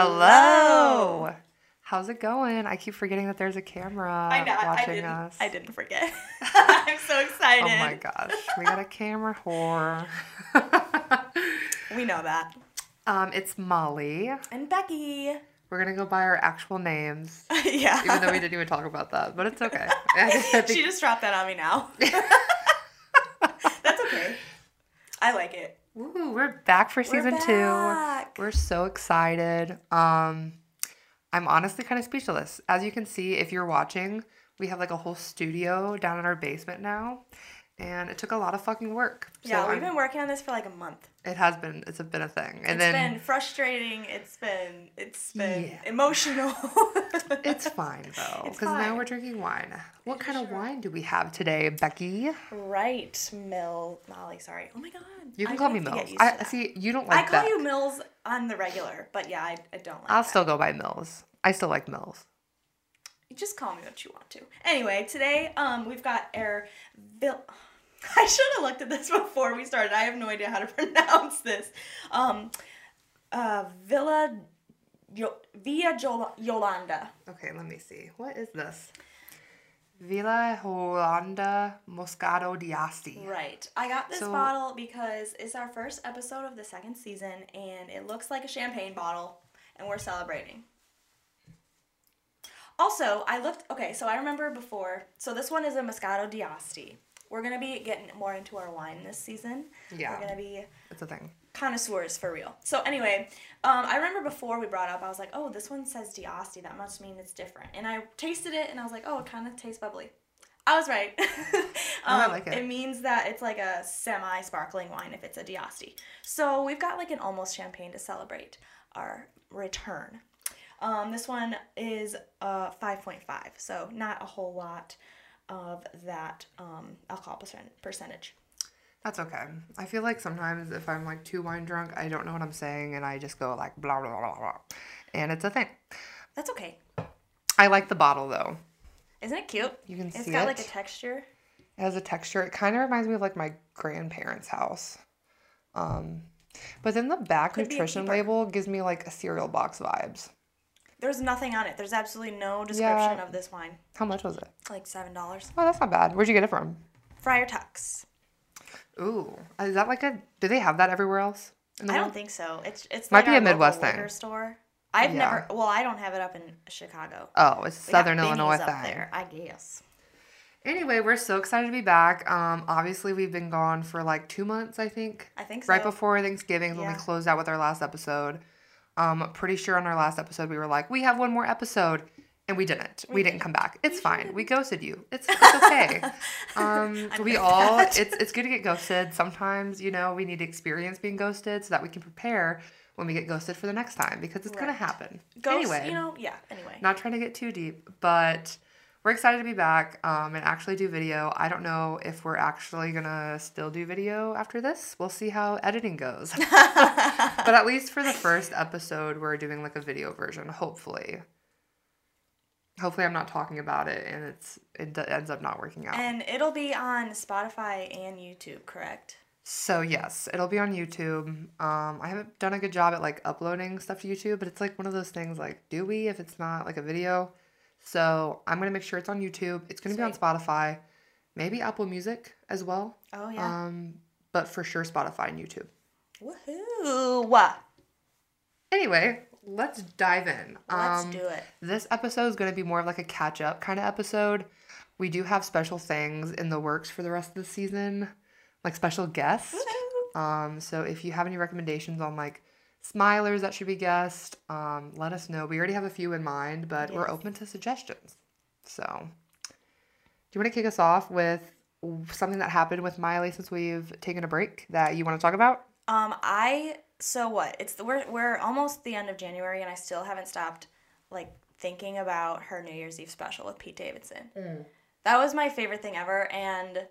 Hello. How's it going? I keep forgetting that there's a camera I know. I watching didn't. us. I didn't forget. I'm so excited. Oh my gosh, we got a camera whore. We know that. um, it's Molly. And Becky. We're gonna go by our actual names, yeah. even though we didn't even talk about that, but it's okay. She just dropped that on me now. That's okay. I like it. Woo, we're back for season We're two. We're so excited. Um, I'm honestly kind of speechless. As you can see, if you're watching, we have like a whole studio down in our basement now, and it took a lot of fucking work. So Yeah, we've I'm- been working on this for like a month. It has been. It's been a thing, and It's then been frustrating. It's been it's been Yeah. emotional. it's fine though, because now we're drinking wine. What kind of wine do we have today, Becky? right, Mill Molly. Sorry. Oh my god. You can I call me Mills. I see. You don't like. I call that. you Mills on the regular, but yeah, I, I don't like I'll that. still go by Mills. I still like Mills. Just call me what you want to. Anyway, today um we've got our Vil- I should have looked at this before we started. I have no idea how to pronounce this. Um uh Villa Yo- Via Jol- Yolanda. Okay, let me see. What is this? Villa Yolanda Moscato d'Asti. Right. I got this So- bottle because it's our first episode of the second season and it looks like a champagne bottle and we're celebrating. Also, I looked okay, so I remember before. So this one is a Moscato d'Asti. We're going to be getting more into our wine this season. Yeah. We're going to be It's a thing. connoisseurs for real. So anyway, um, I remember before we brought up, I was like, oh, this one says D'Asti. That must mean it's different. And I tasted it, and I was like, oh, it kind of tastes bubbly. I was right. um, I like it. It means that it's like a semi-sparkling wine if it's a D'Asti. So we've got like an almost champagne to celebrate our return. Um, this one is uh, 5.5, so not a whole lot of that um, alcohol percent- percentage. That's okay. I feel like sometimes if I'm like too wine drunk, I don't know what I'm saying and I just go like blah blah blah blah. And it's a thing. That's okay. I like the bottle though. Isn't it cute? You can It's see got It's got like a texture. It has a texture. It kind of reminds me of like my grandparents' house. Um, but then the back Could nutrition label gives me like a cereal box vibes. There's nothing on it. There's absolutely no description Yeah. of this wine. How much was it? Like seven dollars. Oh, that's not bad. Where'd you get it from? Friar Tuck's. Ooh, is that like a? Do they have that everywhere else? In the I don't think so. It's it's Might like be a Midwest thing. store. I've Yeah. never. Well, I don't have it up in Chicago. Oh, it's We Southern Illinois thing. there, I guess. Anyway, we're so excited to be back. Um, obviously we've been gone for like two months, I think. I think so. Right before Thanksgiving is when we closed out with our last episode. Um, pretty sure on our last episode we were like, we have one more episode, and we didn't. We, didn't come back. It's fine. We ghosted you. It's, it's okay. um, we all. that. It's it's good to get ghosted. Sometimes you know we need to experience being ghosted so that we can prepare when we get ghosted for the next time because it's gonna happen. Ghost, anyway, you know, yeah. Anyway, not trying to get too deep, but we're excited to be back um, and actually do video. I don't know if we're actually gonna still do video after this. We'll see how editing goes. but at least for the first episode, we're doing like a video version. Hopefully, hopefully I'm not talking about it and it's it d- ends up not working out. and it'll be on Spotify and YouTube, correct? So yes, it'll be on YouTube. Um, I haven't done a good job at like uploading stuff to YouTube, but it's like one of those things. Like, do we if it's not like a video? So I'm gonna make sure it's on YouTube. It's gonna be on Spotify, maybe Apple Music as well. Oh yeah. Um, but for sure Spotify and YouTube. Woohoo! Anyway, let's dive in. Let's Um, do it. This episode is to be more of like a catch up kind of episode. We do have special things in the works for the rest of the season, like special guests. Woohoo. Um, so if you have any recommendations on like smilers that should be guessed. um, let us know. We already have a few in mind, but we're open to suggestions. So, do you want to kick us off with something that happened with Miley since we've taken a break that you want to talk about? Um, I so what? It's the we're we're almost the end of January, and I still haven't stopped like thinking about her New Year's Eve special with Pete Davidson. That was my favorite thing ever, and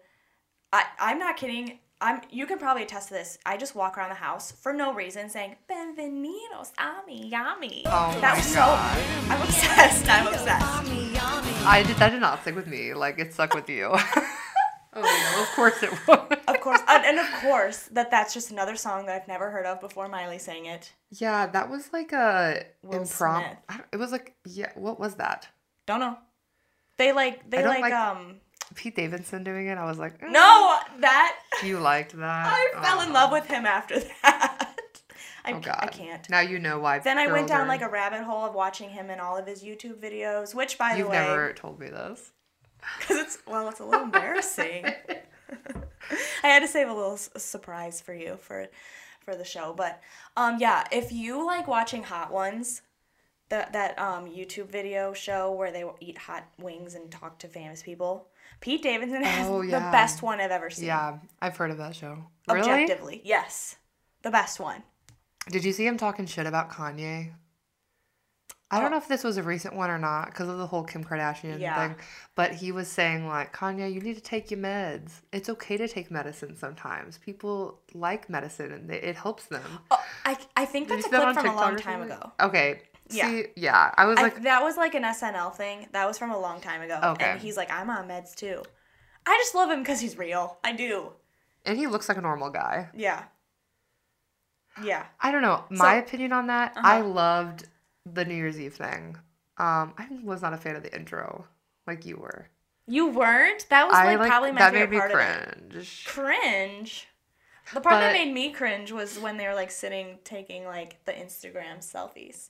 I I'm not kidding. I'm you can probably attest to this. I just walk around the house for no reason saying "Benvenidos a Miami." Oh that my was God. so. I'm obsessed. I'm obsessed. I did that did not stick with me. Like it stuck with you. oh no, of course it would. Of course, and, and of course that that's just another song that I've never heard of before. Miley sang it. Yeah, that was like a Will improv. Smith. I don't- It was like yeah. What was that? Don't know. They like they like, like- um. Pete Davidson doing it. I was like, mm, No, that You liked that. I fell in love with him after that. I, Oh God. I can't. Now you know why. Then I went down like a rabbit hole of watching him in all of his YouTube videos, which by You've the way, never told me this. because it's well, it's a little embarrassing. I had to save a little s- surprise for you for for the show, but um, yeah, if you like watching Hot Ones, that that um YouTube video show where they eat hot wings and talk to famous people, Pete Davidson has Oh, the best one I've ever seen. Yeah, I've heard of that show. Really? objectively, yes, the best one. Did you see him talking shit about Kanye? I Oh. don't know if this was a recent one or not because of the whole Kim Kardashian Yeah. thing, but he was saying like Kanye, you need to take your meds. It's okay to take medicine sometimes. People like medicine and they, it helps them. Oh, I I think that's a that clip from a long time ago. Okay. Yeah. See, yeah, I was I, like, that was like an SNL thing. That was from a long time ago. Okay. And he's like, I'm on meds too. I just love him because he's real. I do. and he looks like a normal guy. Yeah. Yeah. I don't know. My So- opinion on that, Uh-huh. I loved the New Year's Eve thing. Um, I was not a fan of the intro, like you were. You weren't? That was I like, probably my that favorite made me part of it. cringe. Cringe. The part that made me cringe was when they were like sitting taking like the Instagram selfies.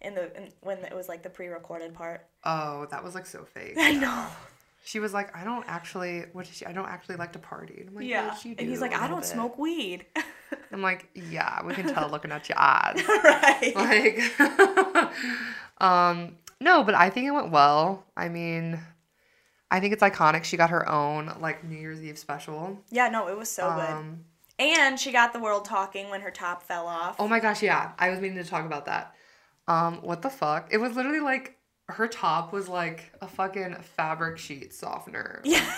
In the in, when it was like the pre-recorded part. Oh, that was like so fake. I know. She was like, I don't actually. What she? I don't actually like to party. And I'm like, Yeah. "Yes, you And he's like, I don't bit." smoke weed. I'm like, yeah, we can tell looking at your eyes. right. like, um, no, but I think it went well. I mean, I think it's iconic. She got her own like New Year's Eve special. Yeah, no, it was so good. Um, And she got the world talking when her top fell off. Oh my gosh, yeah. I was meaning to talk about that. Um, what the fuck? It was literally like her top was like a fucking fabric sheet softener. Yeah.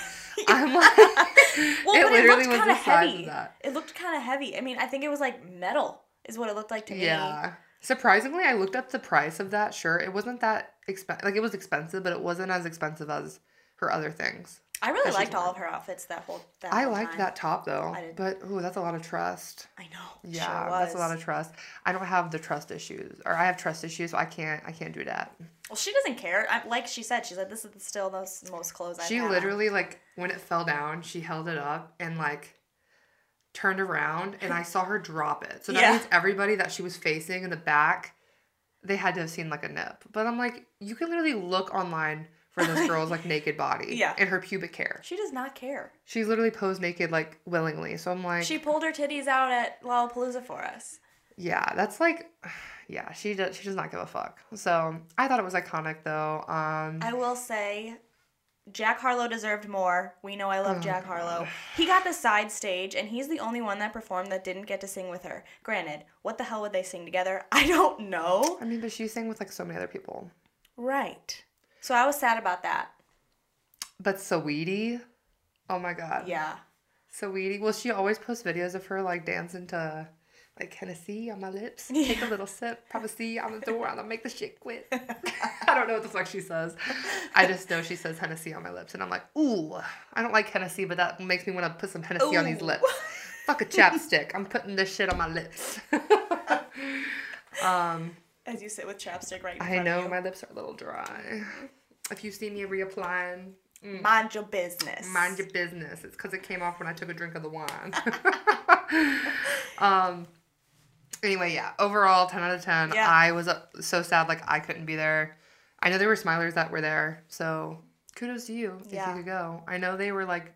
I'm like, well, it literally it was looked the kind of size heavy. of that. It looked kind of heavy. I mean, I think it was like metal, is what it looked like to me. Yeah. Surprisingly, I looked up the price of that shirt. It wasn't that expensive. Like it was expensive, but it wasn't as expensive as her other things. I really liked all of her outfits that whole. That I whole liked time. that top though, I did. but ooh, that's a lot of trust. I know. Yeah, sure that's a lot of trust. I don't have the trust issues, or I have trust issues, so I can't. I can't do that. Well, she doesn't care. I, like she said, she said this is still the most clothes I've She had literally like when it fell down, she held it up and like turned around and I saw her drop it. So that Yeah. means everybody that she was facing in the back, they had to have seen like a nip. But I'm like, you can literally look online for this girl's like naked body Yeah. and her pubic hair. She does not care. She literally posed naked like willingly. So I'm like, She pulled her titties out at Lollapalooza for us. yeah, that's like, yeah, she does. She does not give a fuck. So I thought it was iconic though. Um, I will say, Jack Harlow deserved more. We know I love Oh, Jack Harlow. He got the side stage, and he's the only one that performed that didn't get to sing with her. Granted, what the hell would they sing together? I don't know. I mean, but she sang with like so many other people. Right. So I was sad about that. But Saweetie, oh my god. Yeah. Saweetie, well, she always posts videos of her like dancing to like Hennessy on my lips. Take a little sip, C on the door, and I'll make the shit quit. I don't know what the fuck she says. I just know she says Hennessy on my lips, and I'm like, ooh, I don't like Hennessy, but that makes me want to put some Hennessy on these lips. Fuck a chapstick. I'm putting this shit on my lips. um, As you sit with chapstick right I know my lips are a little dry. If you see me reapplying, mm, Mind your business. Mind your business. It's because it came off when I took a drink of the wine. um. Anyway, yeah. Overall, ten out of ten. Yeah. I was uh, so sad, like I couldn't be there. I know there were Smilers that were there, so kudos to you if Yeah. you could go. I know they were like,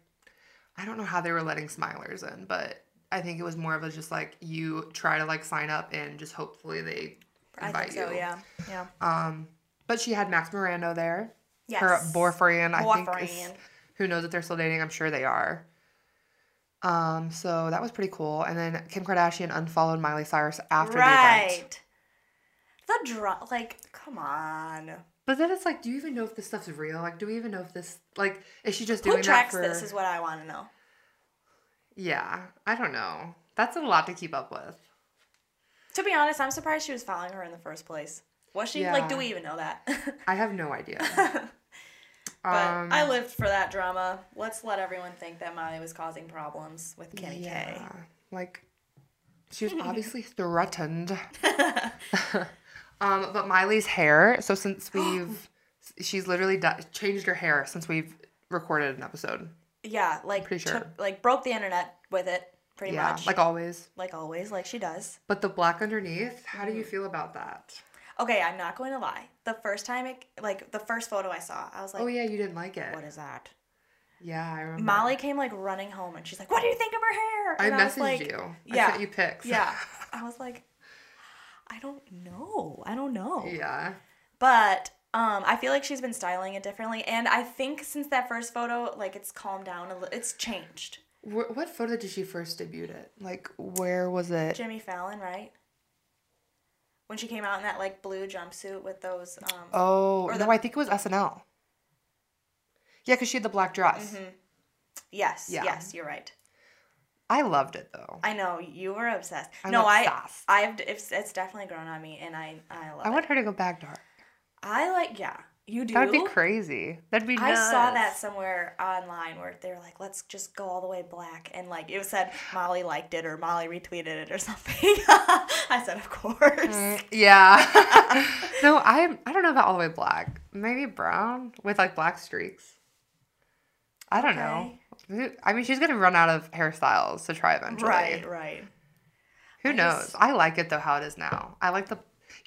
I don't know how they were letting Smilers in, but I think it was more of a just like you try to like sign up and just hopefully they I invite think so, you. yeah. Yeah. Um, but she had Maxx Morando there. Yes. Her boyfriend, I think, is, who knows if they're still dating. I'm sure they are. Um, so that was pretty cool. And then Kim Kardashian unfollowed Miley Cyrus after the event. right. The draw, like, come on. But then it's like, do you even know if this stuff's real? Like, do we even know if this, like, is she just Who doing that Who tracks for? this is what I want to know. yeah, I don't know. That's a lot to keep up with. To be honest, I'm surprised she was following her in the first place. Was she? Yeah. Like, do we even know that? I have no idea. but um, I lived for that drama. Let's let everyone think that Miley was causing problems with Kim yeah. K. Like, she was obviously threatened. um, but Miley's hair. So since we've, she's literally changed her hair since we've recorded an episode. Yeah, like pretty sure. like broke the internet with it pretty yeah, much. Like always. Like always, like she does. But the black underneath. How do you mm. feel about that? Okay, I'm not going to lie. The first time it, like, the first photo I saw, I was oh, like, oh, yeah, you didn't like it. What is that? Yeah, I remember. Molly came like running home and she's like, What do you think of her hair? And I, I messaged like, you. Yeah. I sent you pics. yeah. I was like, I don't know. I don't know. Yeah. But um, I feel like she's been styling it differently, and I think since that first photo, like it's calmed down a little. It's changed. What photo did she first debut it? Like where was it? Jimmy Fallon, right? when she came out in that like blue jumpsuit with those. Um, oh no, the... I think it was SNL. Yeah, because she had the black dress. Mm-hmm. Yes, yeah. yes, you're right. I loved it though. I know you were obsessed. I'm no, obsessed. I, I've it's, it's definitely grown on me, and I I love. I want her to go back dark. I like yeah. You do? That'd be crazy. That'd be. Nuts. I saw that somewhere online where they were like, "Let's just go all the way black," and like it said Molly liked it or Molly retweeted it or something. I said, "Of course." Mm, yeah. no, I I don't know about all the way black. Maybe brown with like black streaks. I don't okay. know. I mean, she's gonna run out of hairstyles to try eventually. Right. Right. Who I knows? Just... I like it though how it is now. I like the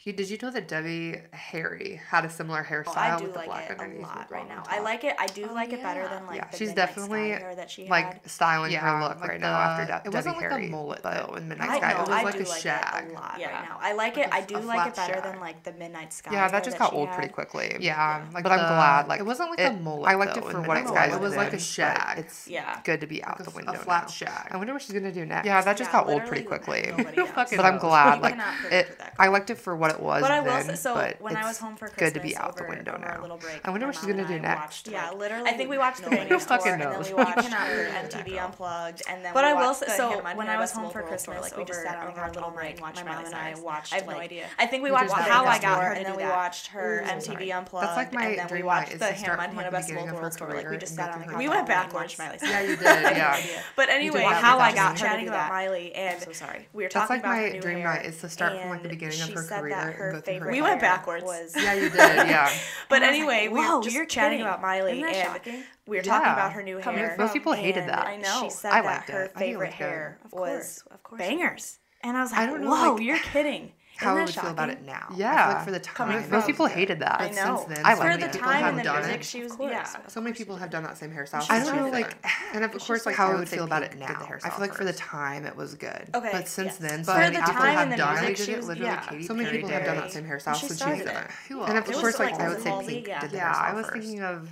did you know that Debbie Harry had a similar oh, hairstyle oh, with the like black underneath? A lot right now. I like it. I do oh, like yeah. it better than like. Yeah, she's definitely that she like styling yeah, her look like right the, now after De- it wasn't Harry, like a mullet though in Midnight Sky. Know, it was I like a like shag. A lot yeah. right now. I like, like it. A, I do like it better shag. than like the Midnight Sky. Yeah, that just got old pretty quickly. Yeah, like but I'm glad. Like it wasn't like a mullet. I liked it for what it was. It was like a shag. It's yeah good to be out the window. A flat shag. I wonder what she's gonna do next. Yeah, that just got old pretty quickly. But I'm glad. Like it. I liked it for what it was. But I will then, say, so when I was home for Christmas, good to be out over, the window now. I wonder what she's gonna do next. Yeah, literally. I think we watched the movie Store, and then we watched MTV Unplugged, and then. But I will say, so when I was home for Christmas, like we just sat on our little break. My mom and I watched. I have no idea. I think we watched How I Got Her, and then we watched her MTV Unplugged. That's like my And then we watched the Hannah Montana Basketball World story. Like we just sat on the. We went backwards, Miley. Yeah, you did. Yeah. But anyway, How I Got Her, chatting about Miley, and so sorry. We were talking about my dream night is to start from like the beginning of her career that her favorite. We went backwards. Was... Yeah, you did. yeah. but anyway, like, we were just chatting about Miley and shocking? we were talking yeah. about her new Coming hair. Most people hated that. I know. She said I that her it. favorite hair was of course. Bangerz. And I was like, I don't know, whoa, like, you're kidding. Isn't how would feel about it now? Yeah, like for the time, most people hated that. I know. Since then, I for the time have done music, she was yeah. So many people have done that same hairstyle. I don't know, like, and of course, like how I would feel about it now. I feel like for the time it was good. Okay, but since then, so many people have done it. Yeah, so many people have done that same hairstyle since she's done it. And of course, like I would say, Pink did the Yeah, I was thinking of.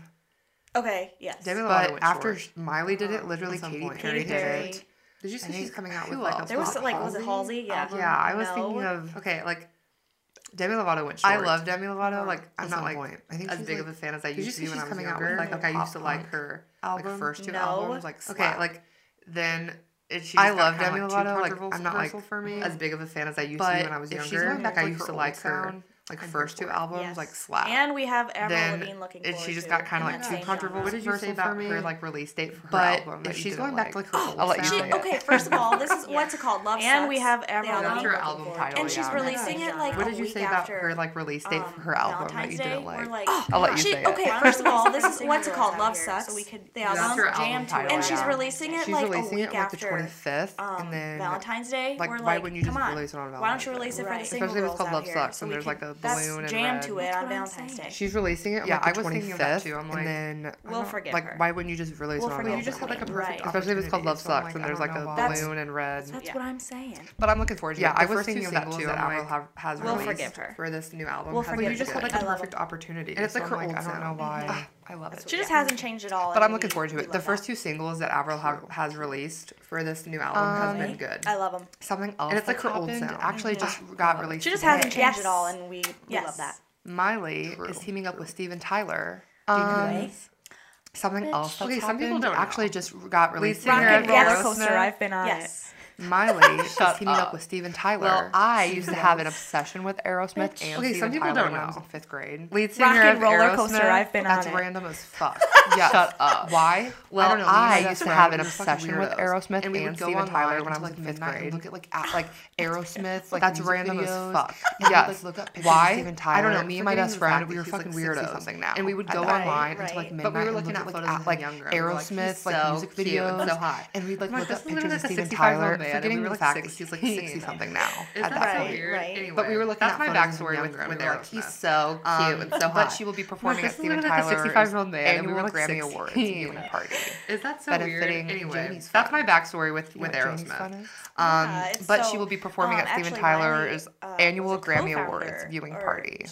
Okay. Yes. Demi but after Miley did it, literally uh-huh. Katy Perry did it. Did you say she's coming out with like else? a There was like Halsey? was it Halsey? Yeah. Yeah, I was no. thinking of okay, like Demi Lovato went short. I love Demi Lovato. Uh-huh. Like I'm not like point. I think as big like, of a fan as I used to be when I was younger. Like, like, I used to like her album? like first two no. albums. Like slap. okay, like then she I love Demi Lovato. Like I'm not like for me. as big of a fan as I used but to be when I was younger. She's back, I used to like her like first two albums yes. like slap. And we have Avril then Lavigne looking. And she just got kind of like too comfortable What did you say about her like release date for her album. But she's going back like, to like oh, I'll let you she, Okay, first of all, this is yeah. what's it called? Love. And Sucks. we have Avril Lavigne. Her album title. And she's releasing yeah. it like. What did you say about her like release date for her album that um, you didn't like? I'll let you say. Okay, first of all, this is what's it called? Love Sux. So we could the album jam to it. And she's releasing it like a week after the 25th, and um, then Valentine's Day. Like why wouldn't you just release it on Valentine's? Why don't you release it for the single out here? Especially if it's called Love Sux, and there's like a the That's balloon jam to it on Valentine's Day. She's releasing it. On yeah, like I was thinking of that too. I'm like, and then we'll uh, forget. Like, her. why wouldn't you just release we'll it? On you just had like a perfect, right. especially if it's called Love so Sucks like, and there's like a balloon and red. That's yeah. what I'm saying. But I'm looking forward to. Yeah, I was thinking of that too. That have has released for this new album. We'll forgive You just had like a perfect opportunity. And it's like her old. I don't know why. Ah. I love it. She just hasn't changed at all. But I'm looking forward to it. The first that. two singles that Avril ha- has released for this new album has been good. I love them. Something else and it's like her old happened sound. actually just got released. She just today. hasn't changed Yes. at all, and we, we Yes. love that. Miley True, is teaming up with Steven Tyler. Um, because something else. Okay, some people happened don't know. actually just got released. Rock in and roller roller coaster. coaster. I've been on Yes. Miley she's teaming up. up. with Steven Tyler. Well, I used to have an obsession with Aerosmith and okay, Steven some people Tyler don't know. in fifth grade. Lead singer Rocky of roller Aerosmith, coaster. I've been That's on random it. as fuck. yes. Shut up. Why? Well, I, know, I used to have an obsession with Aerosmith and, and Steven Tyler when I was like, in fifth grade. Look at like at, like Aerosmith. Like that's random as fuck. Yes. Look up Why? Steven Tyler. I don't know. Me and my best friend, we were fucking weirdos. Something now. And we would go online until like midnight. But we were looking at like Aerosmith, like music videos, so hot. And we'd like look up pictures of Steven Tyler forgetting we were the like fact 16. that he's like sixty something now. Isn't at that, that point. Right. Anyway, but we were looking at my backstory with, with we Eric. He's so um, cute um, and so hot. But she will be performing at Steven Tyler's annual sixty-five year old man, and we were like Grammy 16. Awards viewing party. Is that so weird? Anyway, that's my backstory with with Aerosmith. Um, but she will be performing at Steven Tyler's annual Grammy Awards viewing party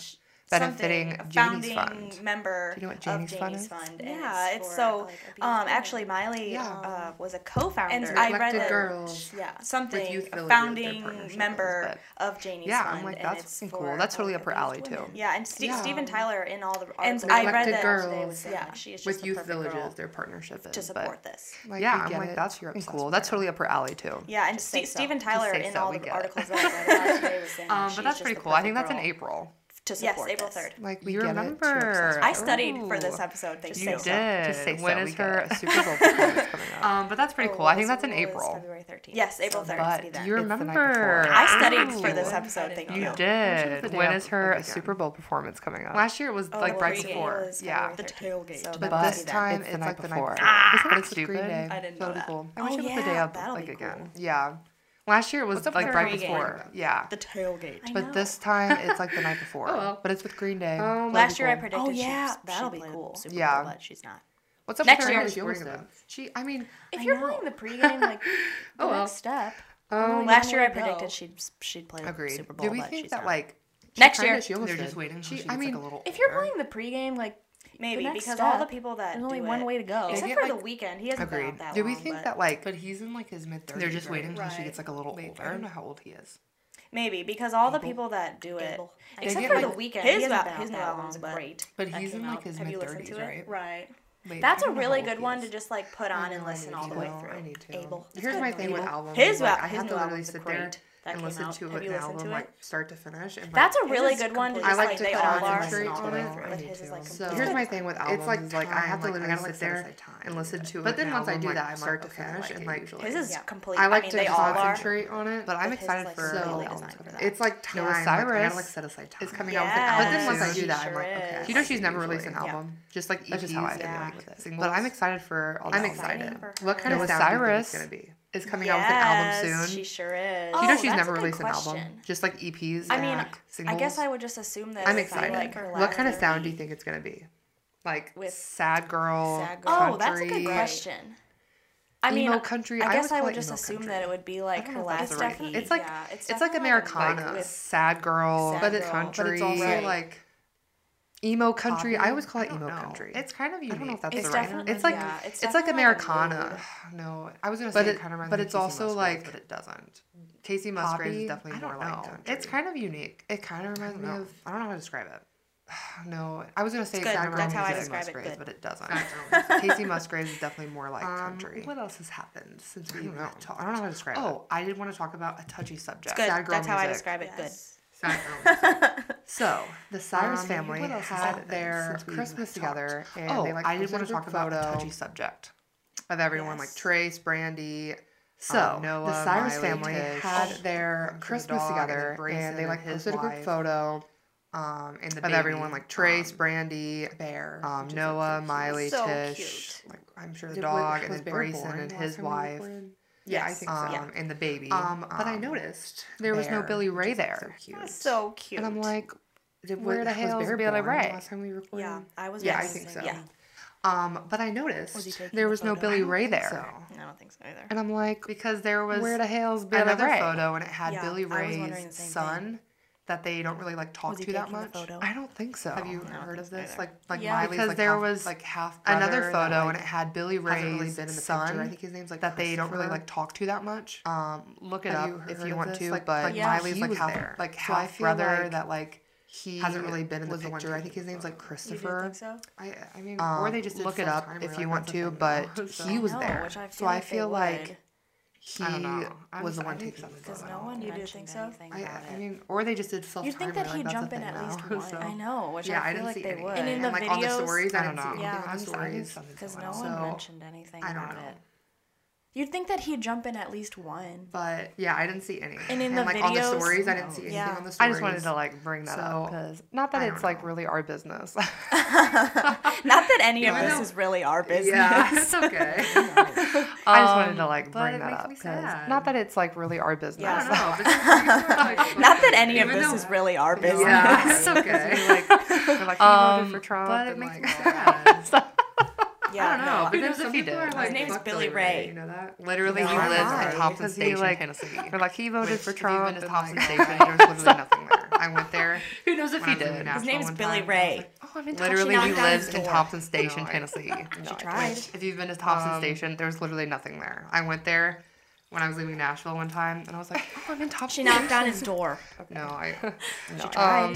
benefiting founding fund. member you know what of Janie's fund, fund yeah, it's, so like, um, actually Miley yeah. uh, was a co-founder. And I read it, yeah, something a founding member of Janie's yeah, fund. Yeah, I'm like that's cool. That's totally up her alley too. Yeah, and St- yeah. Steven Tyler in all the and I read that girls, yeah, she is with Youth Villages their partnership is to support this. yeah, I'm like that's cool. That's totally up her alley too. Yeah, and Steven Tyler in all the articles that I read today was saying, um, but that's pretty cool. I think that's in April to support yes, April third. Like we you get remember. I studied Ooh. for this episode. Thank you. You so. did. Just say when so. is her Super Bowl coming up? Um, but that's pretty oh, cool. I think that's in April. February thirteenth. Yes, April third. But do you remember? I studied Ooh. for this episode. Thank you. You did. When is her Super Bowl performance coming up? Last year it was oh, like right before. Yeah, the tailgate. But this time it's, like the night before. Ah! Isn't stupid? I didn't know that. Oh, I wish it was the day of like again. Yeah. Last year it was like right before. Yeah. The tailgate. But this time it's like the night before. oh, well. But it's with Green Day. Um, last year. I predicted. Oh yeah, that'll be cool. Super yeah, cool, but she's not. What's up next with year? Is Winston. She. I mean, if I you're know. playing the pregame, like oh, next step. Um, last year I predicted she'd she'd play the Super Bowl. Do we think that like next year she almost they're just waiting? She. I mean, if you're playing the pregame, like Maybe because step, all the people that there's only one it, way to go. Except for like, the Weeknd, he hasn't agreed. been out that Do we long, think but, that like? But he's in like his mid thirties. They're just right? waiting until right. she gets like a little Wait, older. I don't know how old he is. Maybe because all Able. the people that do it, Able. except for like, the Weeknd, his, his, his new album's great. But he's in like his mid thirties, right? Right. Wait, That's a really good one to just like put on and listen all the way through. I need to. Able. Here's my thing with albums. His like, I have to literally sit there that and listen out. to Have an album to like start to finish. And, like, That's a really good one. To just, I like, like to put commentary on it. So here's my thing with albums: it's like, like I have to literally sit there and listen to it. But then once I do that, I start to finish and like This is complete. I like to concentrate on it, but I'm excited for the it's like time. Noah Cyrus like, set aside time. It's coming out with an album, but then once I do that, I'm like, okay. You know, she's never released an album. Just like that's just how I feel. But I'm excited for. I'm excited. What kind of sound is gonna be? is coming yes, out with an album soon. She sure is. You know oh, she's never released question. an album. Just like EPs. I mean, like I guess I would just assume that. I'm excited. Like what kind of sound do you think it's gonna be? Like with sad girl. Sad girl. Oh, that's a good question. I mean, country. I guess I, would just assume country. that it would be like her last. It's, right. it's like yeah, it's, it's like Americana, like sad girl, sad but it's country. But it's also right. like emo country. Poppy? I always call it emo know. country. It's kind of unique. I don't know if that's it's the right. It's like yeah, it's, it's like Americana. no, I was gonna but say it, it kind of reminds but it's also Musgrave, like but it doesn't. Kacey Musgraves Poppy? is definitely more like country. It's kind of unique. It kind of reminds me of I don't know how to describe it. No, I was gonna say it's good. That's how I describe Musgrave, it, but it doesn't. Kacey Musgraves is definitely more like um, country. What else has happened since we talked? I don't know how to describe oh, it. Oh, I did want to talk about a touchy subject. It's good. That's music. how I describe it. Yes. Good. So the Cyrus um, family had their Christmas together, and oh, they like I didn't want to talk about a touchy subject of everyone, yes. like Trace, Brandi. So um, Noah, the Cyrus Miley, family Tish, had their Christmas together, and, and they like posted a group photo. Um, and the of baby, everyone like um, Trace, um, Brandi, Bear, um, Noah, Miley, so Tish, cute. like I'm sure the Did dog, and then Braison and his wife. Yeah, I Yes. think so. Yeah. Um, and the baby. Um, but I um, noticed there was no Billy Ray there. So cute. That's so cute. And I'm like, Did, where was- the was hell's Billy Ray? Last time we recorded. yeah, I was. Yeah, I think so. Yeah, Um, but I noticed taking there the was no? Billy Ray there. so. I don't think so either. And I'm like, because there was where the hell's Billy another Ray? photo and it had Yeah, Billy I was wondering the Ray's son. thing. Son that they don't really like talk Was he to that taking the much. photo? I don't think so. Have you heard of this? either. Like like Yeah. Miley's Because like there half, was like half another brother that, photo like, and it had Billy hasn't really Ray's been in the son picture. I think his name's like that they don't really like talk to that much. Um, look it Have up you if you want this? to. Like- but like, Yeah. Miley's he like was half there. like So I half feel brother like that like he hasn't really been in the was one picture. I think his name's like photos. You Christopher. think so? I I mean, Um, or they just look it up if you want to, but he was there. Which I feel he I don't know. Was the one taking something. Because no one, you think so? I, I mean, or they just did self. You'd think that he'd like, jump in at least now, one. So. I know, which yeah, I, I feel like they anything. would. And in and the like videos, all the stories, I don't know. Yeah, on stories, because no one mentioned anything about it. You'd think that he'd jump in at least one. But yeah, I didn't see any. And in and the like videos, on the stories, I didn't see anything yeah. on the stories. I just wanted to like bring that so, up because not that I it's like really our business. not that any of this is really our business. Yeah, it's okay. I just wanted to like bring that up because not that it's like really our business. Yeah, know, not that any of this is really our business. Yeah, it's okay. We're like, we're um, voted for Trump. But it makes like, me sad. Yeah, I don't know. No, because if he did. Like, His name's Billy Ray. Ray. You know that? Literally, no, he lives in Thompson Station, like, Tennessee. Like he voted for Trump. Even in Thompson Station, there's literally nothing there. I went there. Who knows if he did? His name's Billy Ray. Oh, I'm in Literally, he lives in Thompson Station, Tennessee. She tried. If you've been to Thompson um, Station, there's literally nothing there. I went there when I was leaving Nashville one time, and I was like, "Oh, I'm in top." She knocked on his door. No, I. No, she tried. Um,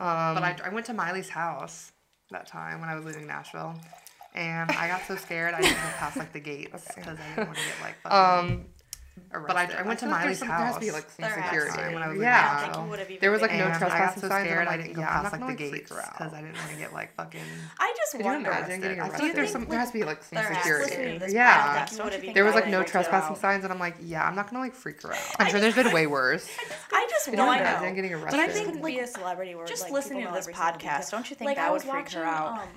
um, but I, I went to Miley's house that time when I was leaving Nashville, and I got so scared I didn't go past like the gates because I didn't want to get like. Um, arrested. but I, I went I to Miley's house. There has to be like some there security when I was yeah. in There was like no trespassing signs. I got so scared I didn't go past like the gates because I didn't want to get like fucking. I just Could wonder. Imagine getting arrested. I feel there's some. There has to be like some security. Yeah. There was like no trespassing signs, and I'm like, yeah, I'm not gonna like freak her out. I'm sure there's been way worse. I just wonder. Getting arrested. But I think like be a celebrity. Just listening to this podcast, don't you think that would freak her out? Um,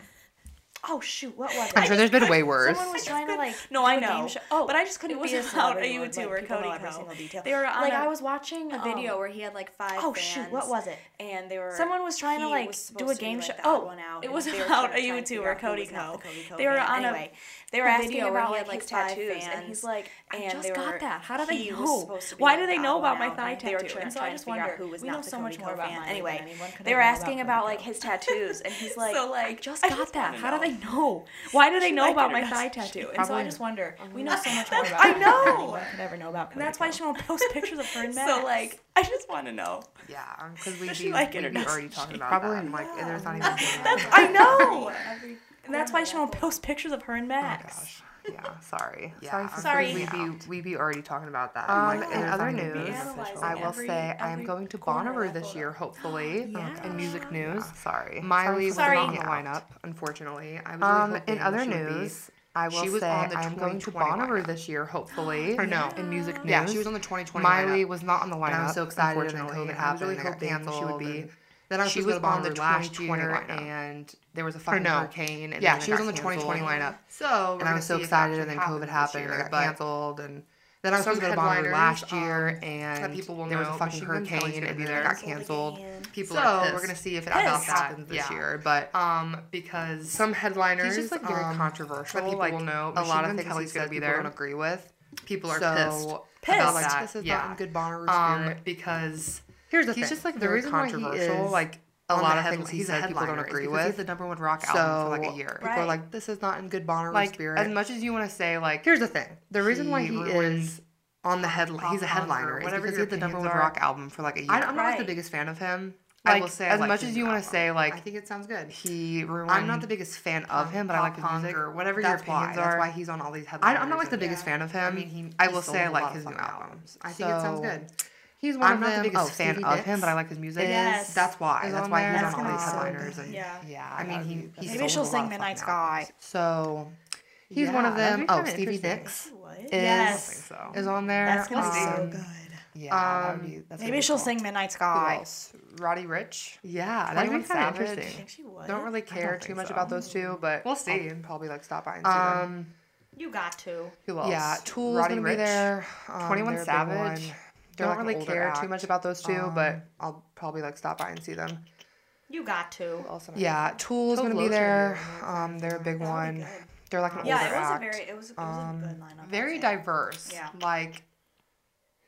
oh shoot, what was it? I'm sure there's been way worse. Someone was trying to like no, I know. Oh, but I just couldn't it be about a YouTuber like, Cody every single detail. They were on like a, I was watching a oh. video um, where he had like five. Oh shoot, what was it? And they were someone was trying to like do a game show. Like oh, one out. It was about a YouTuber Cody Ko. They were on a they were asking about like his tattoos, and he's like, I just got that. How do they know? Why do they know about my thigh tattoo? And so I just wonder who was not so much more about. Anyway, they were asking about like his tattoos, and he's like, so like just got that. How do they even know? Why do they know about my thigh tattoo? And so I just wonder. We know so much more about. I know. Could ever know about. And that's why she won't post pictures of her in So like, I just want to know. Yeah, because we be, like we'd be already talking about probably that. like yeah. there's not even. that's, I know. and that's why she won't post pictures of her and Max. Oh gosh yeah, sorry. Yeah. Sorry. sorry. We be we be already talking about that. Um, in other news, I will every, say I am going to Bonnaroo this year, hopefully. Yeah. Um, in music news, yeah. sorry, Miley was not on the lineup, unfortunately. I was um, in other news. I will she was say I'm going to Bonnaroo lineup. this year, hopefully. Or no, in music news. Yeah, she was on the 2020 Miley lineup. was not on the lineup. And I was so excited when COVID happened. I was really hoping she would be. That I she was on the last year, and there was a fucking no. hurricane. And yeah, she was on the 2020 lineup. So and I was so excited, and then COVID happened, and it got canceled, and then I was supposed to go to Bonnaroo last year, um, and there was a fucking hurricane, and then it got canceled. People so we're gonna see if it happens this year, but um, um because some headliners just like very um, controversial. People will know a lot of things he's gonna be there. Don't agree with. People are pissed. Pissed. Like, that. yeah. good Bonnaroo spirit. because Here's the he's thing. just like the reason controversial. Why like a lot of things he said people don't agree with. He's the number one rock album for like a year. Right. People are like, this is not in good Bonnaroo like, spirit. As much as you want to say like, here's the thing. The reason why he is on the headline, he's a headliner, is because he the number one are. rock album for like a year. I, am not right. like the biggest fan of him. Like, I will say, as much as you want to say, like I think it sounds good. He ruined. I'm not the biggest fan of him, but I like his music or whatever your opinions are. That's why he's on all these headlines. I'm not like the biggest fan of him. I mean, he, I will say, I like his new albums. I think it sounds good. He's one I'm of not them. the biggest oh, fan Stevie of Nicks. him, but I like his music. Yes. That's why. Is That's on why there. he's That's on all gonna these be so headliners. good. and yeah. yeah, I mean, he, he's Maybe she'll sing Midnight Sky. So he's one of them. Oh, Stevie. Nicks Yes. I so. is on there. That's gonna be so um, good. Yeah, that would be, that's Maybe she'll sing Midnight Who Sky. else? Roddy Ricch. Yeah, that'd be 21 kind of Savage. I think she would. Don't really care too much so. about those two, but We'll see. I'll probably like stop by and see them. Um, You got to. Who else? yeah, Tool's Roddy gonna be there. Um, Twenty One the Savage. Don't like really care act. too much about those two, um, but I'll probably like stop by and see them. You got to. Also yeah, Tool's Tool gonna be there. Um, they're a big That'll one. They're like an yeah, older act. Yeah, it was a very it was, it was um, a good lineup. Very diverse. Yeah. Like.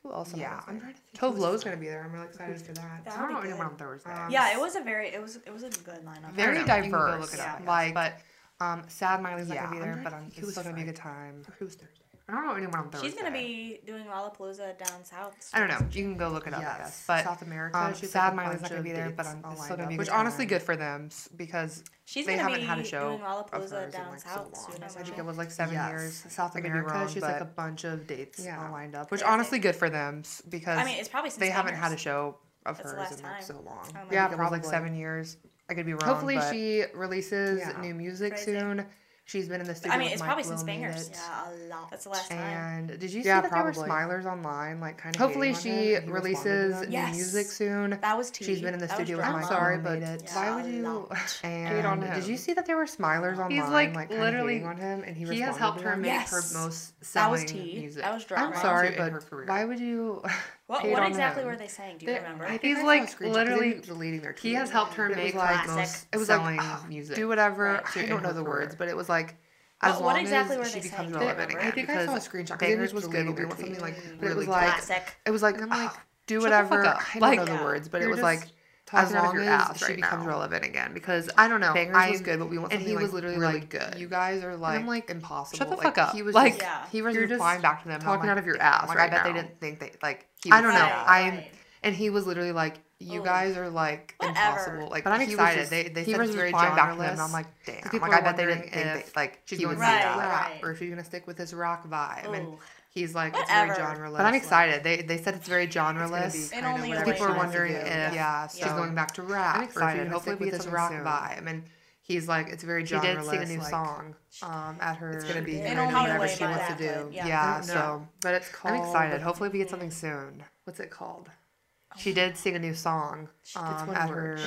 Who else? Yeah, I'm trying to think. Tove Lo's gonna be there. I'm really excited for that. that I don't know anyone on Thursday. Um, yeah, it was a very it was it was a good lineup. Very diverse. Yeah. Like, but um, sad Miley's not gonna be there, but um, it's still gonna be a good time. Who's Thursday? I don't know anyone on Thursday. She's gonna be doing Lollapalooza down south. I don't know. You can go look it up. Yes. I guess. But South America. Um, she's sad like Miley's not gonna be there, but I'm still gonna be. Which honestly, good for them because she's they haven't had a show doing Lollapalooza down like south. So soon I think it was like seven yes. years. South America. Wrong, she's like a bunch of dates yeah. all lined up. Which yeah, honestly, good for them because I mean, it's probably they haven't had a show of hers in like so long. Oh yeah, probably like seven years. I could be wrong. Hopefully, she releases new music soon. She's been in the studio. I mean, it's Mike probably since Bangerz. Yeah, a lot. That's the last time. And did you see that probably. there were Smilers online, like kind of? Hopefully, she releases new yes. music soon. That was tea. She's been in the studio. I'm sorry, but yeah, why would you? And did you see that there were Smilers online? He's like, like literally on him, and he, he has helped her make yes. her most selling was music. That was drama. I'm sorry, but why would you? What, what exactly were they saying? Do you they, remember? I think he's like literally deleting their. He has helped her make like most it was like, oh, music. Do whatever. Right. I don't know the words, but it was like. As what, long what exactly as she becomes relevant again, I think I saw a screenshot. Bangerz was good, or something like. really it was like classic. It was like I'm like ah, do whatever. I don't like, know the words, but it was like as long as she right becomes now. relevant again, because I don't know. Bangerz I, was good, but we want something and he like literally really like, good. You guys are like, and I'm like impossible. Shut the like, fuck up. He was like, just, yeah. he was You're replying back to them, talking like, out of your ass. Right I bet now. they didn't think they like. He I don't know. I'm, and he was literally like, you oh. guys are like Whatever. impossible. Like, but I'm excited. Just, they they he said was very back to them. And I'm like, damn. Like, I bet they didn't think like she's going to that, or if she's gonna stick with this rock vibe he's like Whatever. it's very genreless. But I'm excited. Like, they they said it's very genreless. It's and only people are wondering if yeah, so. she's going back to rap. I'm excited. Hopefully we get some rock soon. vibe. And he's like it's very genreless. She did sing a new like, song um, at her. It's gonna be and only whatever she wants that, to do. Yeah. Mm-hmm. so but it's called. I'm excited. Hopefully we get something soon. What's it called? Oh. She did sing a new song um, at her.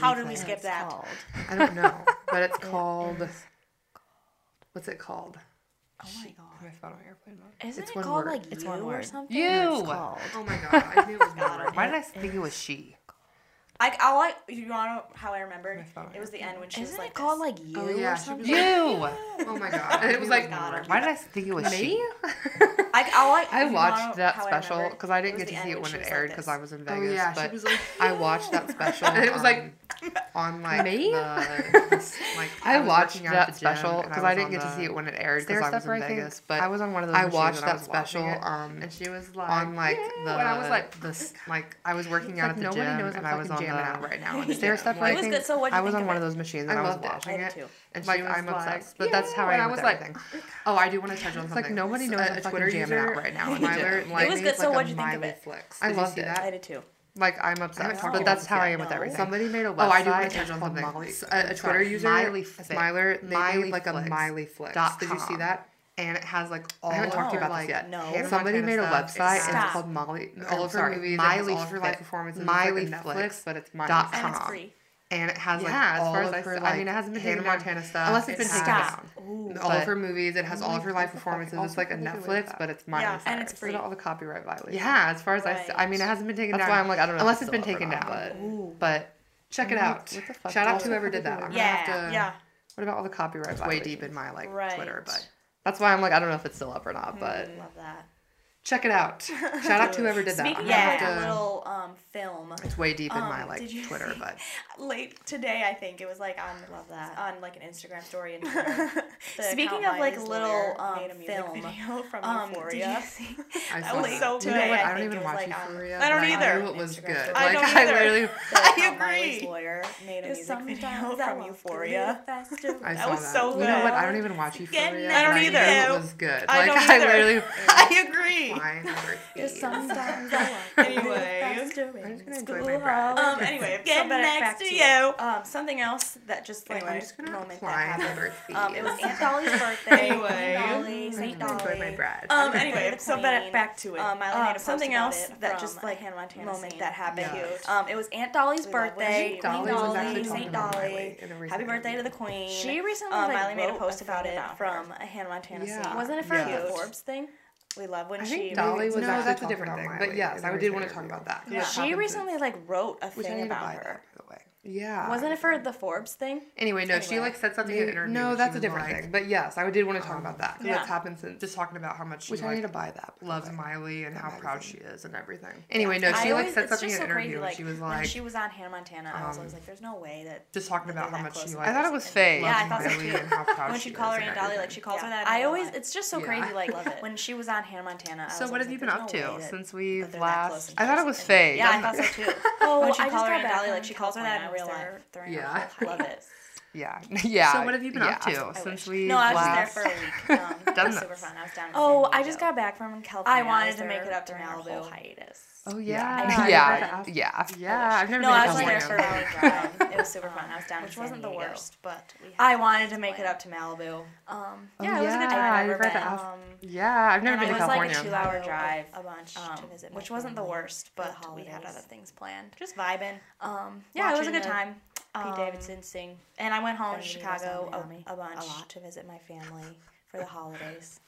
How did we skip that? I don't know, but it's called. What's it called? Oh my god! I thought on airplane mode. Isn't it's it one called word. like it's you one word. or something? You. Oh my god! I knew it was not. Why did I think it was she? I, I like you know how I remember? I it was the end when she Isn't was like it called like you oh, yeah. or something. You. oh my god! And it was like, why did I think it was me? she? I, I, I watched that special because I didn't get to see it when it aired because like I was in Vegas. Oh, yeah, but like, I watched that special. and it was like on like me. The, like I, I watched that special because I, didn't get to see it when it aired because I was in Vegas. But I was on one of those. I watched that special. Um, and she was like on like the. When I was like this, like I was working out at the gym and I was on jamming out right now. Stair step racing. I was on one of those machines and I was watching it. And like I'm obsessed, but that's how I. I was like, oh, I do want to touch on something. Like nobody knows a Twitter jamming out right now. And Miley, it like, was good. So what do you think of it? Flicks. I loved it. That? I did too. Like I'm obsessed, but that's how I am no. with everything. Somebody made a website. Oh, I do on something. Molly, a, uh, a Twitter user, Miley Miley, they Miley made like a Miley Flicks. Did you see that? and it has like all. I haven't talked to you about this yet. No, Hannah somebody Montana made a website and it's called Molly. No, all of her sorry, movies, Miley Miley, Miley, her Miley like but it's Miley dot com. And it's free and it has yeah, like all of her. Like, I mean, it hasn't been Hannah Montana stuff. Unless it's been taken down. Ooh, all of her movies. It has all of her live performances. It's like a Netflix, but it's mine. Yeah, and it's free. So all the copyright violations. Yeah, as far as right. I, I mean, it hasn't been taken That's down. That's why I'm like, I don't know. Unless it's been taken down, but, but check it out. Shout out to whoever did that. I'm yeah, gonna have to, yeah. What about all the copyright? Way deep in my like Twitter, but. That's why I'm like I don't know if it's still up or not, but hmm, love that. Check it out. Shout out to whoever did that. Speaking yeah. of like a little um, film, it's way deep in um, my like Twitter, see, but late today I think it was like on love that on like an Instagram story. And Speaking of like little um, film, video from um, Euphoria. I saw was so good. You I, I, don't even watch like Euphoria. I don't either. I knew it was Instagram good. I don't either. I literally. I agree. lawyer made a music video from Euphoria. I saw that. You know what? I don't even watch Euphoria. I don't either. It was good. Like I literally. I agree fine. It's sometimes I anyway. Um, anyway, get next to, to you. Um, something else that just like anyway, I'm just gonna moment that happened. Um, it was Aunt Dolly's birthday. anyway, Dolly, Saint Dolly. Enjoy my breath. Um, anyway, so back back to it. Um, um something else that just like Hannah Montana moment that happened. Um, it was Aunt Dolly's birthday. Queen Dolly, Saint Dolly. Happy birthday to the Queen. She recently Miley made a post about it from a Hannah Montana scene. Wasn't it for the Forbes thing? We love when I she. think Dolly was no, actually that's a different about thing. But yes, I did want to talk about that. 'cause Yeah. She recently like wrote a yeah. Wasn't it for the Forbes thing? Anyway, no, anyway. she like said something in an interview. No, that's a different like, thing. But yes, I did want to talk um, about that because yeah. that's happened since. Just talking about how much she Which like, I need to buy that. Loves Miley and how magazine. proud she is and everything. Anyway, no, she I like always, said something in an so interview. Crazy, she was like, she was on Hannah Montana. Um, I was um, always like, there's no way that. Just talking about how much she like. I thought it was Faye. Yeah, I thought so too. When she called her Aunt Dolly, like she calls her that. I always, it's just so crazy. Like when she was on Hannah Montana. So what have you been up to since we last? I thought it was Faye. Yeah, I thought so too. When she called her Aunt Dolly, like she calls her that real life. They're in yeah. real life. Love it. Yeah, yeah. So what have you been yeah. up to since we? No, I was last... there for a week. Um, super fun. I was down. oh, I just got back from California. I wanted I to make it up to Malibu. whole hiatus. Oh yeah, yeah, yeah, yeah. yeah. I've never no, been I was there for a week. It was super fun. I was down, which wasn't the worst, but I wanted to make it up to Malibu. Um, oh, yeah, it was a good time. I've. Um, yeah, I've never been to California. It was like a two-hour drive, a bunch um, to visit, which wasn't the worst, but we had other things planned. Just vibing. Um, yeah, it was a good time. Pete um, Davidson sing. And I went home to Chicago a, a, bunch a to visit my family for the holidays.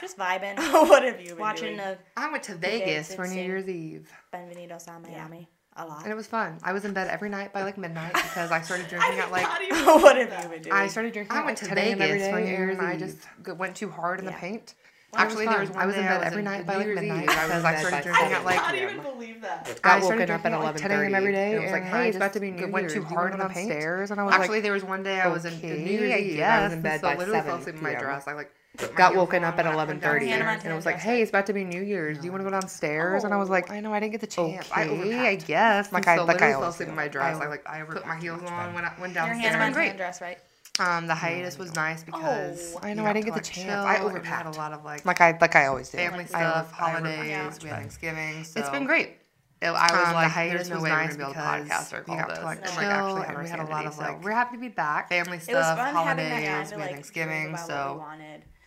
Just vibing. what have you been watching? Doing? I went to Vegas for New Year's Eve. Benvenidos San Miami. Yeah. A lot. And it was fun. I was in bed every night by like midnight because I started drinking I at like. what have you been doing? I started drinking. I went like to Vegas for New Year's and I just went too hard in yeah. the paint. Well, Actually, was there was one I was in bed every night by like midnight I was like. I can't even believe that. I woken up at eleven thirty like every day. It was like, hey, it's about to be New Year's. Went too hard on the stairs, and I was like, actually there was one day I was in New Year's Eve. I was in bed by seven. I literally fell asleep in my dress. I like got woken up at 11:30 and it was like, "Hey, it's about to be New Year's. Do you want to go downstairs?" Oh, and I was oh, like, "I know, I didn't get the chance. Okay, I, I guess." Like so I like I fell asleep in my dress. I, like I put my heels on when I went downstairs. Your hand on my dress, right? Um, the hiatus was nice because oh, I know I didn't get the chance. I overpacked. A lot of like like I like I always do. Family stuff, I over, holidays, yeah. we had Thanksgiving. So. It's been great. It, I was um, like, the hiatus no was nice to podcast or call this. to like chill, and, like, actually and we had a lot of so like, we're happy to be back. Family stuff, holidays, we had Thanksgiving, so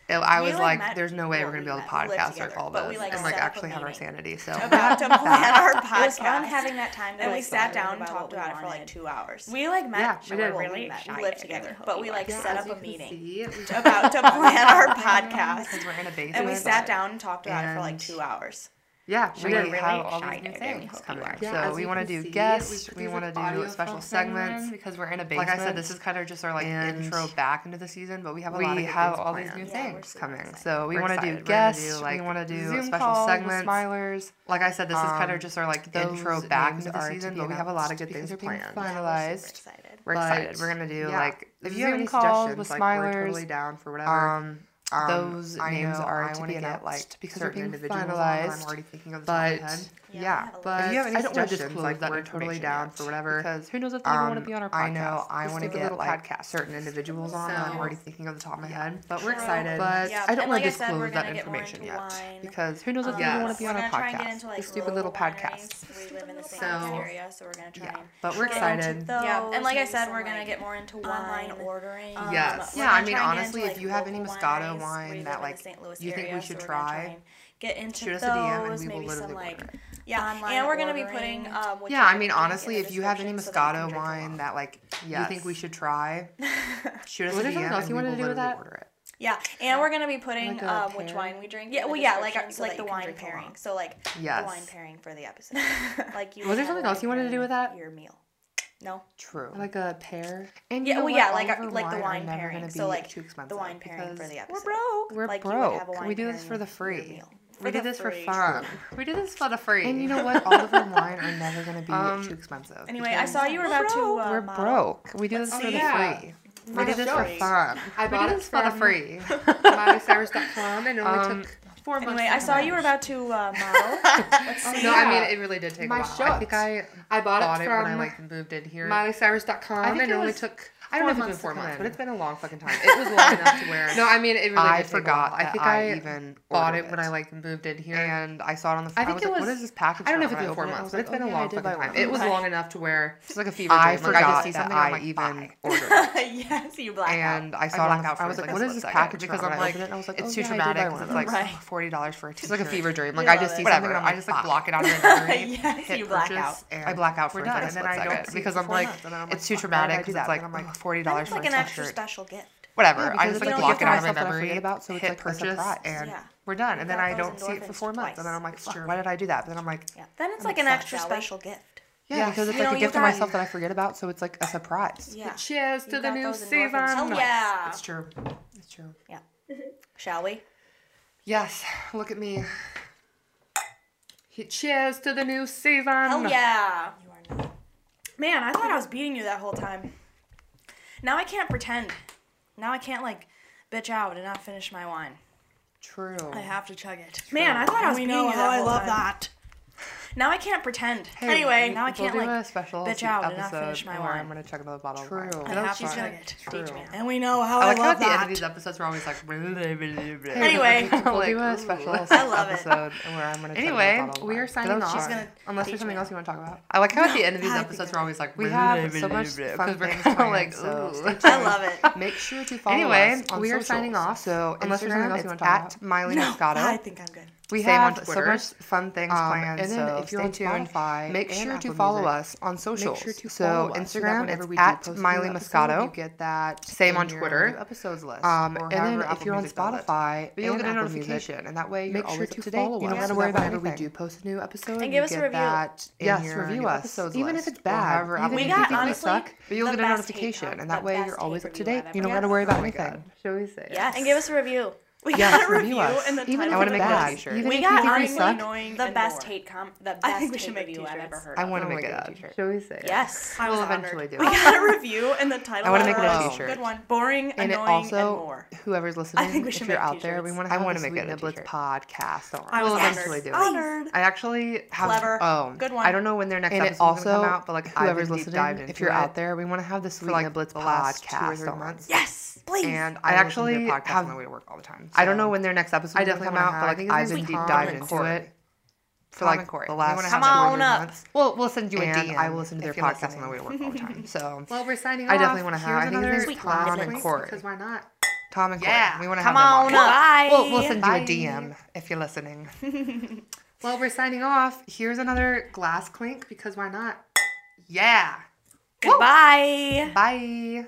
it, I we was like, met, there's no way well, we're gonna be able to podcast together, all this we, like, and like actually have our sanity. So about to plan our podcast. It was fun having that time. And we sat down and talked about it for like two hours. We like met. Yeah, we did. Well, really we lived together, but we like yeah, set up a meeting see, about to plan our podcast. We're in a basement. And we sat down and talked about it for like two hours. Yeah, we really have all these new things coming. Yeah, so we want to do guests, we, want to do special segments because we're in a basement. Like I said, this is kind of just our like and intro back into the season, but we have a we lot of have all these new yeah, things coming. So we want to do guests, do, like, we want to do Zoom special segments, smilers. Like I said, this is kind of um, just our like intro back into the season, but we have a lot of good things planned. Finalized. We're excited. We're excited. We're gonna do like if you calls with smilers, we're totally down for whatever. Um, um, those names are I to be announced get, like, because they're being finalized. I'm already thinking of the but yeah, yeah but if you have any I suggestions, like we're totally down yet. for whatever. Because who knows if they um, want to be on our podcast? I know I want to get like podcast. certain individuals on. So, I'm already thinking of the top of my yeah. head, but we're excited. But yeah. I don't want to like disclose that information yet wine. because who knows if they want to be on our podcast? The stupid little podcast. We live in the same area, so we're gonna try. But we're excited. Yeah, and like I said, we're gonna get more into online um, ordering. Yes. Yeah. I mean, honestly, if you have any Moscato wine that like you think we should try get into Shoot those. maybe some like yeah, online and we're ordering. gonna be putting. Um, yeah, I mean honestly, if you have any Moscato so wine that like yes. you think we should try, shoot us what a DM. Order it. Yeah, and we're gonna be putting like um, which wine we drink. Yeah, well, yeah, like so like the wine pairing. So like yes. the wine pairing for the episode. like you. Was there something else you wanted to do with that? Your meal. No. True. Like a pear. And yeah, well, yeah, like our, like the wine pairing. So like the wine pairing for the episode. We're broke. We're like, broke. we do this for the free we did this for fun. we did this for the free. And you know what? All of our wine are never going to be um, too expensive. Anyway, I saw you were about to. Uh, we're broke. We do this for the free. We did this for fun. I bought this for the free. MileyCyrus.com and it only um, took four anyway, I saw you were about to uh, model. no, yeah. I mean it really did take my a while. I think I I bought, bought it, it, when I like moved in here. MileyCyrus.com and it, it only took I don't know if it's been four months, in. but it's been a long fucking time. It was long enough to where No, I mean it really. I forgot I think I, I even bought it when I like moved in here. and I saw it on the. I I think was it like, was. what is this package? I don't know if it's been four it, oh, months, but it's been oh, a long fucking time. It was long enough to wear. It's like a fever I dream. Like I forgot just see that something, I even ordered yes, you black out. And I I saw it on the, I was like, what is this is this looks like package Because I'm I like, and I was like, it's oh, too I traumatic buy 'cause one of it's like, forty dollars for a It's like a fever dream. Like I just see something I just like, block it out of my memory. Yes, you black out. I black out for a fucking And then I don't second because I'm like, months, and then I'm it's too fuck, why did I traumatic because it's like Then oh, like forty dollars for like an extra t-shirt. special gift. Whatever. Yeah, I because just it's like like block it you out of my find stuff that I memory. about, so it's hit like a purchase surprise. and Yeah. we're done. And then I don't see it for endorphins four months. And then. I'm like, It's fuck, why did I do that? But then I'm like, Yeah. Then it's like an extra special gift. Yeah, Yes. because it's You like know, a gift to myself that I forget about, so it's like a surprise. Yeah. Cheers to the new season. Hell yeah. It's true. It's true. Yeah. Shall we? Yes, look at me. Cheers to the new season. Hell yeah. You are not. Man, I thought I was beating you that whole time. Now I can't pretend. Now I can't like bitch out and not finish my wine. True. I have to chug it. Man, I thought I was we beating know you how that I whole love time. that. Now I can't pretend. Hey, anyway, we- now I we'll can't do like a special bitch se- out and not finish my wine. I'm gonna chug another bottle True. of wine. I have to That's chug fine. it. True. Teach me. And we know how I I, like how love at the end that. of these episodes we're always like. Anyway. we'll Like, do a ooh. special I love it. episode where I'm gonna. chug Anyway, another bottle of we are signing off. She's gonna Unless there's something me. else you want to talk about. I like how at the end of these episodes we're always like We have so much fun things kind of planned, like so ooh. stay tuned. I love it. Make sure to follow Anyway, us on we are signing off. So unless there's something else you want to talk at about. Miley No, Moscato. I think I'm good. We Same on have so much fun things Um, planned. and then so if you're stay on tuned. Spotify make and sure to Apple follow Music, us on socials. sure to so follow us so that Instagram, whenever it's at post Miley episode, Moscato. you get that Same on Twitter. episodes list. Um, and then however if you're on Music does. Spotify, you'll and get a notification, and that way you're Make always sure up to to date. follow You don't us gotta so worry about whenever we do post a new episode, And you give us a get review. that Yes, review new us. Even if it's bad, however even Apple if We got think we does it. honestly but you'll get a notification, and that way you're always up to date. I've You don't ever gotta worry about my God. anything. Shall we say it? Yes. And give us a review. We Yes, got a review review us. and the Even title of I wanna make a best t-shirt. t-shirt. Even we got you honestly suck, annoying the best more. hate com the I best think we hate should make review I've ever heard. I want to Oh make it a God. t-shirt. Shall we say? Yes. I We'll eventually honored. do We got a review and the title. I wanna make it it a was t-shirt. Good one. Boring, And it annoying, also, and more. whoever's listening, think we if you're make out there, we t-shirts. want to I have wanna the make Sweet it a Niblets podcast. I worry. was We'll eventually do it. I actually have Clever. Oh, Good one. I don't know when their next And it also, gonna come out, but like whoever's listening, if you're out there, we want to have the Sweet like, Niblets the two or podcast three months. Yes, please. And I I listen to actually have. on the way to work all the time. I don't know when their next episode I will definitely come wanna out, but have- like I I've think been deep name's dived Tom into Corey. it for Tom like and Corey. the We last wanna Come two on hundred up. months. Well, we'll send you a and DM. I will listen to their if you're podcast on the listening. way to work all the time. So Well, we're signing I off. definitely wanna have- Here's I think his another name's Sweet Tom and link, Corey. Because why not? Tom and Corey, Yeah. we want to Come have on them up. Bye. We'll, we'll send Bye. you a DM if you're listening. Well, we're signing off. Here's another glass clink because why not? Yeah. Goodbye. Bye.